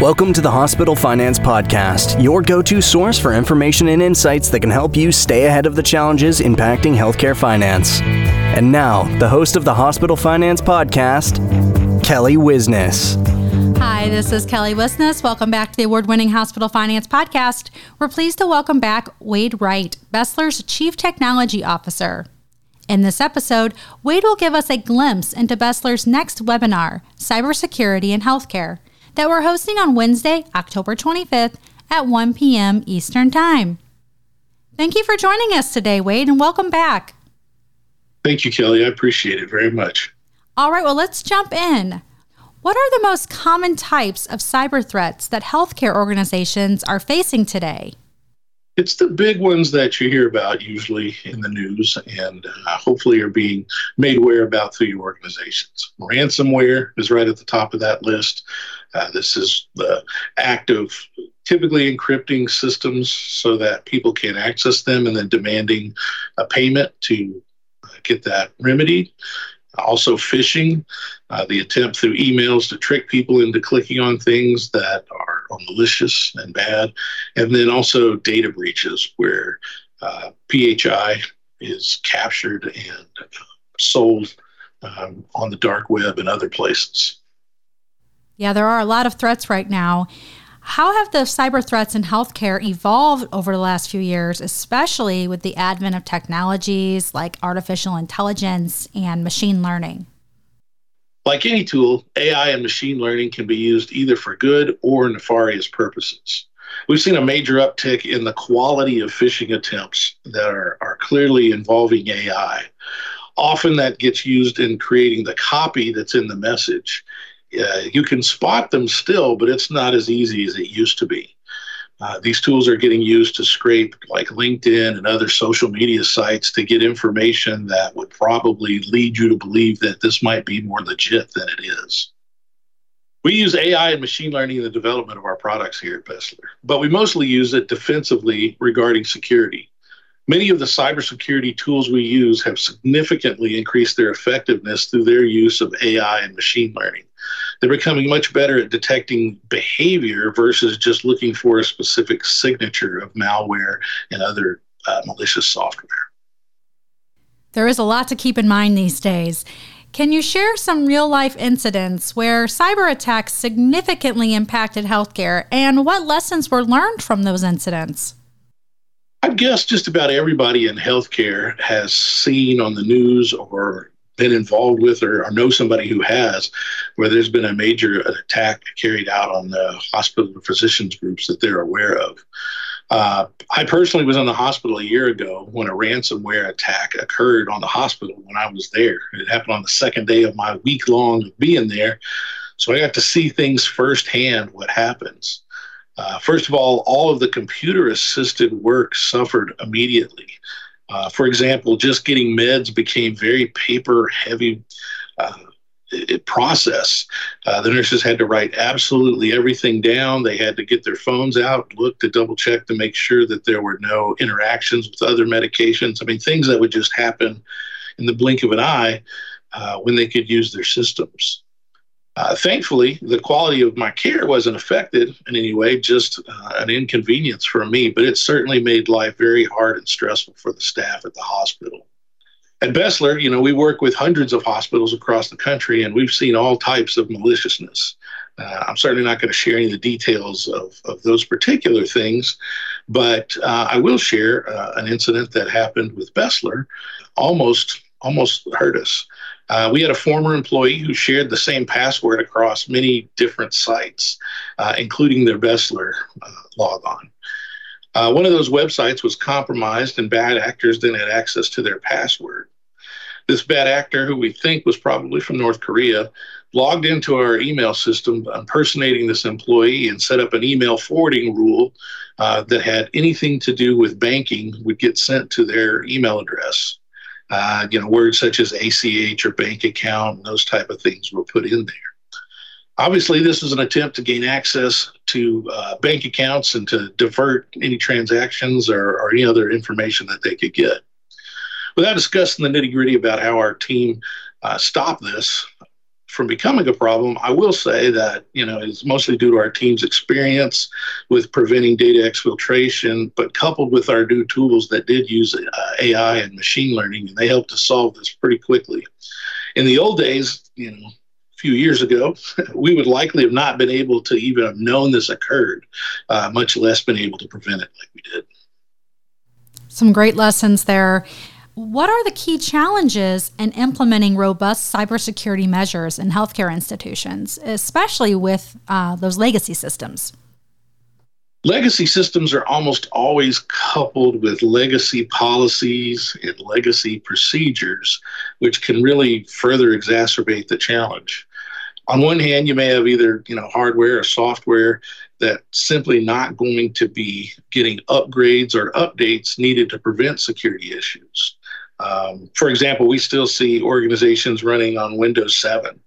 Welcome to the Hospital Finance Podcast, your go to source for information and insights that can help you stay ahead of the challenges impacting healthcare finance. And now, the host of the Hospital Finance Podcast, Kelly Wisness. Hi, this is Kelly Wisness. Welcome back to the award winning Hospital Finance Podcast. We're pleased to welcome back Wade Wright, BESLER's Chief Technology Officer. In this episode, Wade will give us a glimpse into BESLER's next webinar, Cybersecurity in Healthcare that we're hosting on Wednesday, October 25th at 1 p.m. Eastern Time. Thank you for joining us today, Wade, and welcome back. Thank you, Kelly. I appreciate it very much. All right, well, let's jump in. What are the most common types of cyber threats that healthcare organizations are facing today? It's the big ones that you hear about usually in the news and uh, hopefully are being made aware about through your organizations. Ransomware is right at the top of that list. Uh, this is the act of typically encrypting systems so that people can access them and then demanding a payment to uh, get that remedied. Also, phishing, uh, the attempt through emails to trick people into clicking on things that malicious and bad. And then also data breaches where uh, PHI is captured and sold um, on the dark web and other places. Yeah, there are a lot of threats right now. How have the cyber threats in healthcare evolved over the last few years, especially with the advent of technologies like artificial intelligence and machine learning? Like any tool, AI and machine learning can be used either for good or nefarious purposes. We've seen a major uptick in the quality of phishing attempts that are, are clearly involving AI. Often that gets used in creating the copy that's in the message uh, you can spot them still, but it's not as easy as it used to be. Uh, these tools are getting used to scrape like LinkedIn and other social media sites to get information that would probably lead you to believe that this might be more legit than it is. We use AI and machine learning in the development of our products here at BESLER, but we mostly use it defensively regarding security. Many of the cybersecurity tools we use have significantly increased their effectiveness through their use of AI and machine learning. They're becoming much better at detecting behavior versus just looking for a specific signature of malware and other uh, malicious software. There is a lot to keep in mind these days. Can you share some real life incidents where cyber attacks significantly impacted healthcare and what lessons were learned from those incidents? I guess just about everybody in healthcare has seen on the news or been involved with or, or, know somebody who has, where there's been a major attack carried out on the hospital physicians groups that they're aware of. Uh, I personally was in the hospital a year ago when a ransomware attack occurred on the hospital when I was there. It happened on the second day of my week long being there. So I got to see things firsthand what happens. Uh, first of all, all of the computer assisted work suffered immediately. Uh, for example, just getting meds became very paper heavy uh, process. Uh, the nurses had to write absolutely everything down. They had to get their phones out, look to double check to make sure that there were no interactions with other medications. I mean, things that would just happen in the blink of an eye uh, when they could use their systems. Uh, thankfully, the quality of my care wasn't affected in any way, just uh, an inconvenience for me, but it certainly made life very hard and stressful for the staff at the hospital. At BESLER, you know, we work with hundreds of hospitals across the country, and we've seen all types of maliciousness. Uh, I'm certainly not going to share any of the details of, of those particular things, but uh, I will share uh, an incident that happened with BESLER almost almost hurt us. Uh, we had a former employee who shared the same password across many different sites, uh, including their BESLER uh, logon. Uh, one of those websites was compromised, and bad actors then had access to their password. This bad actor, who we think was probably from North Korea, logged into our email system impersonating this employee and set up an email forwarding rule uh, that had anything to do with banking would get sent to their email address. Uh, you know, words such as ACH or bank account, those type of things were put in there. Obviously, this was an attempt to gain access to uh, bank accounts and to divert any transactions or, or any other information that they could get. Without discussing the nitty gritty about how our team uh, stopped this, from becoming a problem, I will say that you know it's mostly due to our team's experience with preventing data exfiltration, but coupled with our new tools that did use uh, AI and machine learning, and they helped to solve this pretty quickly. In the old days, you know, a few years ago, we would likely have not been able to even have known this occurred, uh, much less been able to prevent it like we did. Some great lessons there. What are the key challenges in implementing robust cybersecurity measures in healthcare institutions, especially with uh, those legacy systems? Legacy systems are almost always coupled with legacy policies and legacy procedures, which can really further exacerbate the challenge. On one hand, you may have either you know hardware or software that's simply not going to be getting upgrades or updates needed to prevent security issues. Um, for example, we still see organizations running on Windows 7.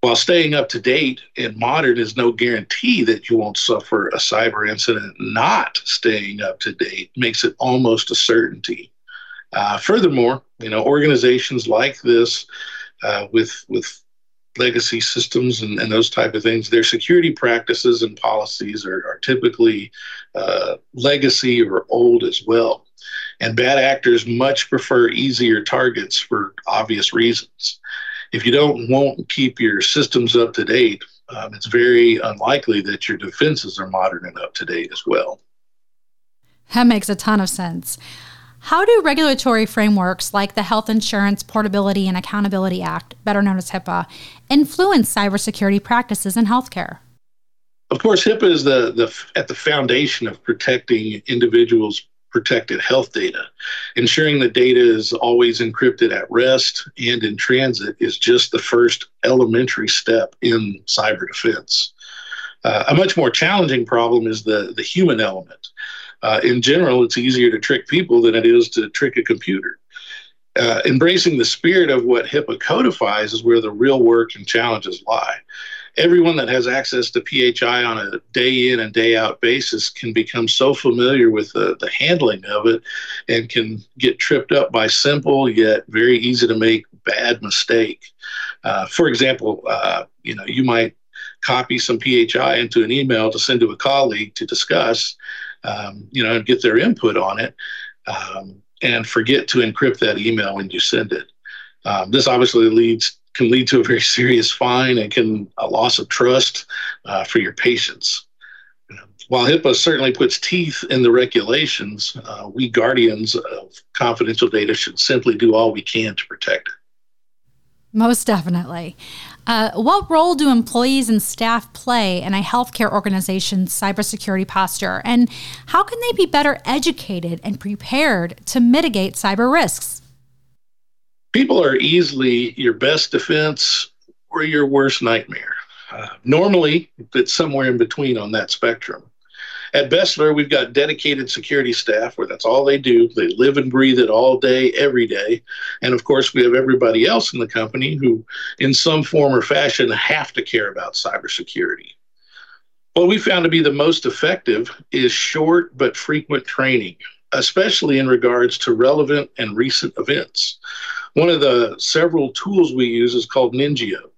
While staying up to date and modern is no guarantee that you won't suffer a cyber incident, not staying up to date makes it almost a certainty. Uh, furthermore, you know organizations like this uh, with with legacy systems and, and, those type of things, their security practices and policies are, are typically uh, legacy or old as well. And bad actors much prefer easier targets for obvious reasons. If you don't won't keep your systems up to date, um, it's very unlikely that your defenses are modern and up to date as well. That makes a ton of sense. How do regulatory frameworks like the Health Insurance Portability and Accountability Act, better known as HIPAA, influence cybersecurity practices in healthcare? Of course, HIPAA is the, the at the foundation of protecting individuals' protected health data. Ensuring the data is always encrypted at rest and in transit is just the first elementary step in cyber defense. Uh, a much more challenging problem is the, the human element. Uh, in general, it's easier to trick people than it is to trick a computer. Uh, embracing the spirit of what HIPAA codifies is where the real work and challenges lie everyone that has access to PHI on a day in and day out basis can become so familiar with the, the handling of it and can get tripped up by simple yet very easy to make bad mistake. Uh, for example, uh, you know, you might copy some PHI into an email to send to a colleague to discuss, um, you know, and get their input on it, um, and forget to encrypt that email when you send it. Um, this obviously leads can lead to a very serious fine and can a loss of trust uh, for your patients. While HIPAA certainly puts teeth in the regulations, uh, we guardians of confidential data should simply do all we can to protect it. Most definitely. Uh, what role do employees and staff play in a healthcare organization's cybersecurity posture, and how can they be better educated and prepared to mitigate cyber risks? people are easily your best defense or your worst nightmare. Uh, normally, it's somewhere in between on that spectrum. At BESLER, we've got dedicated security staff where that's all they do. They live and breathe it all day, every day. And of course, we have everybody else in the company who, in some form or fashion, have to care about cybersecurity. What we found to be the most effective is short but frequent training, especially in regards to relevant and recent events. One of the several tools we use is called NINJIO.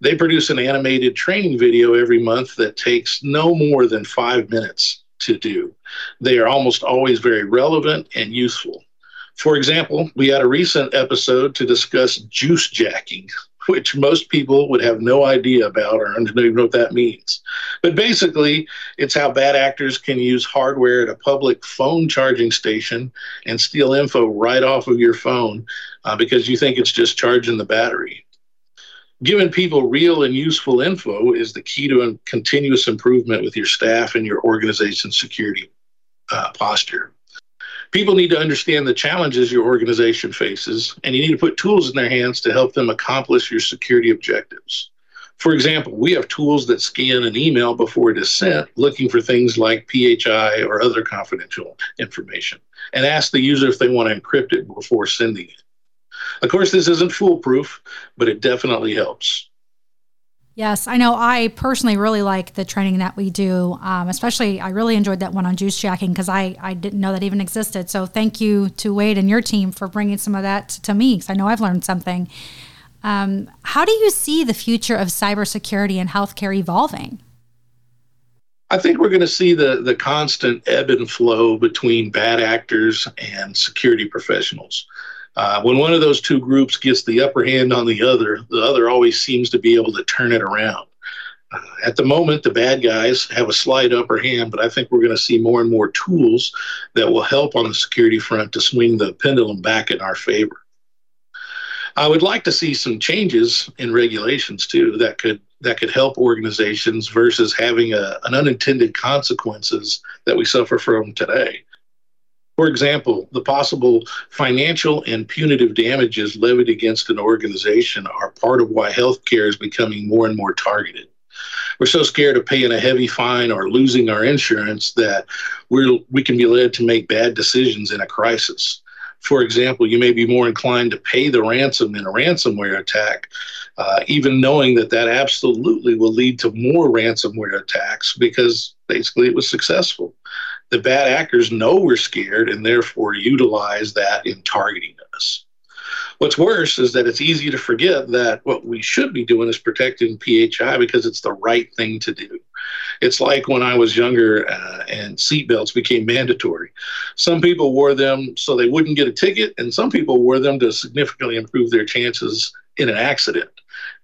They produce an animated training video every month that takes no more than five minutes to do. They are almost always very relevant and useful. For example, we had a recent episode to discuss juice jacking, which most people would have no idea about or don't even know what that means. But basically, it's how bad actors can use hardware at a public phone charging station and steal info right off of your phone uh, because you think it's just charging the battery. Giving people real and useful info is the key to continuous improvement with your staff and your organization's security uh, posture. People need to understand the challenges your organization faces, and you need to put tools in their hands to help them accomplish your security objectives. For example, we have tools that scan an email before it is sent, looking for things like PHI or other confidential information, and ask the user if they want to encrypt it before sending it. Of course, this isn't foolproof, but it definitely helps. Yes, I know. I personally really like the training that we do. Um, especially, I really enjoyed that one on juice jacking because I, I didn't know that even existed. So, thank you to Wade and your team for bringing some of that to me because I know I've learned something. Um, how do you see the future of cybersecurity and healthcare evolving? I think we're going to see the, the constant ebb and flow between bad actors and security professionals. Uh, when one of those two groups gets the upper hand on the other, the other always seems to be able to turn it around. Uh, at the moment, the bad guys have a slight upper hand, but I think we're going to see more and more tools that will help on the security front to swing the pendulum back in our favor. I would like to see some changes in regulations too that could that could help organizations versus having a, an unintended consequences that we suffer from today. For example, the possible financial and punitive damages levied against an organization are part of why healthcare is becoming more and more targeted. We're so scared of paying a heavy fine or losing our insurance that we're, we can be led to make bad decisions in a crisis. For example, you may be more inclined to pay the ransom in a ransomware attack uh, even knowing that that absolutely will lead to more ransomware attacks because basically it was successful. The bad actors know we're scared and therefore utilize that in targeting us. What's worse is that it's easy to forget that what we should be doing is protecting PHI because it's the right thing to do. It's like when I was younger uh, and seatbelts became mandatory. Some people wore them so they wouldn't get a ticket, and some people wore them to significantly improve their chances in an accident.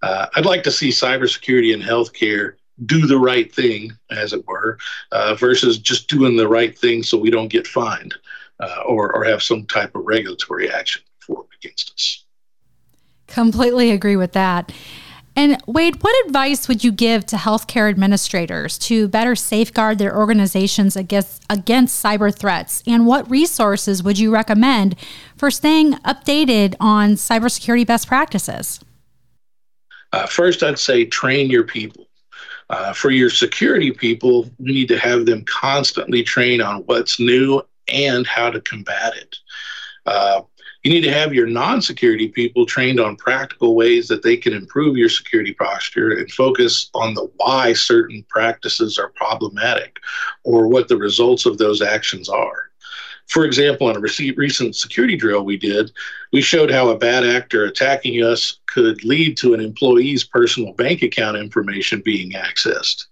Uh, I'd like to see cybersecurity and healthcare do the right thing, as it were, uh, versus just doing the right thing so we don't get fined uh, or, or have some type of regulatory action for against us. Completely agree with that. And Wade, what advice would you give to healthcare administrators to better safeguard their organizations against, against cyber threats? And what resources would you recommend for staying updated on cybersecurity best practices? Uh, first, I'd say train your people. Uh, for your security people, we need to have them constantly train on what's new and how to combat it. Uh, you need to have your non security people trained on practical ways that they can improve your security posture and focus on the why certain practices are problematic or what the results of those actions are. For example, in a recent security drill we did, we showed how a bad actor attacking us could lead to an employee's personal bank account information being accessed.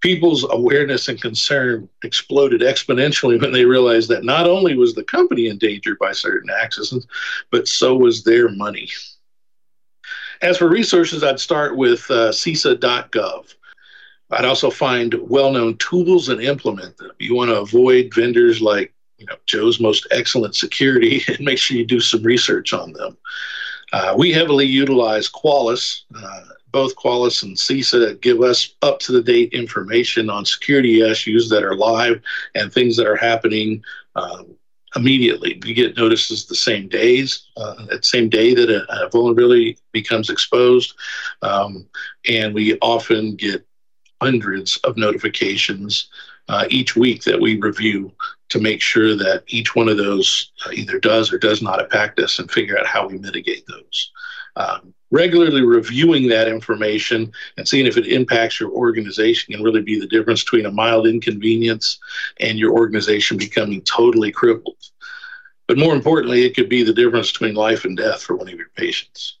People's awareness and concern exploded exponentially when they realized that not only was the company endangered by certain accesses, but so was their money. As for resources, I'd start with uh, CISA.gov. I'd also find well known tools and implement them. You want to avoid vendors like you know Joe's most excellent security and make sure you do some research on them. Uh, we heavily utilize Qualys. Uh, both Qualys and CISA give us up to the date information on security issues that are live and things that are happening um, immediately. We get notices the same days, uh, the same day that a, a vulnerability becomes exposed, um, and we often get hundreds of notifications uh, each week that we review to make sure that each one of those uh, either does or does not impact us and figure out how we mitigate those. Um, regularly reviewing that information and seeing if it impacts your organization can really be the difference between a mild inconvenience and your organization becoming totally crippled. But more importantly, it could be the difference between life and death for one of your patients.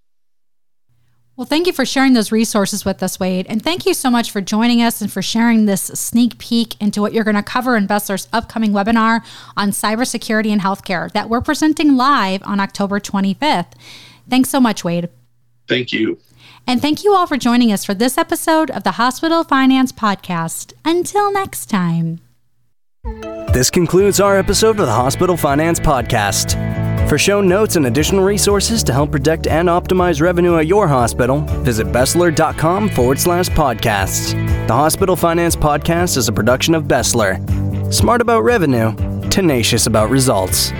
Well, thank you for sharing those resources with us, Wade. And thank you so much for joining us and for sharing this sneak peek into what you're going to cover in BESLER's upcoming webinar on cybersecurity and healthcare that we're presenting live on October 25th. Thanks so much, Wade. Thank you. And thank you all for joining us for this episode of the Hospital Finance Podcast. Until next time. This concludes our episode of the Hospital Finance Podcast. For show notes and additional resources to help protect and optimize revenue at your hospital, visit BESLER.com forward slash podcasts. The Hospital Finance Podcast is a production of BESLER. Smart about revenue, tenacious about results.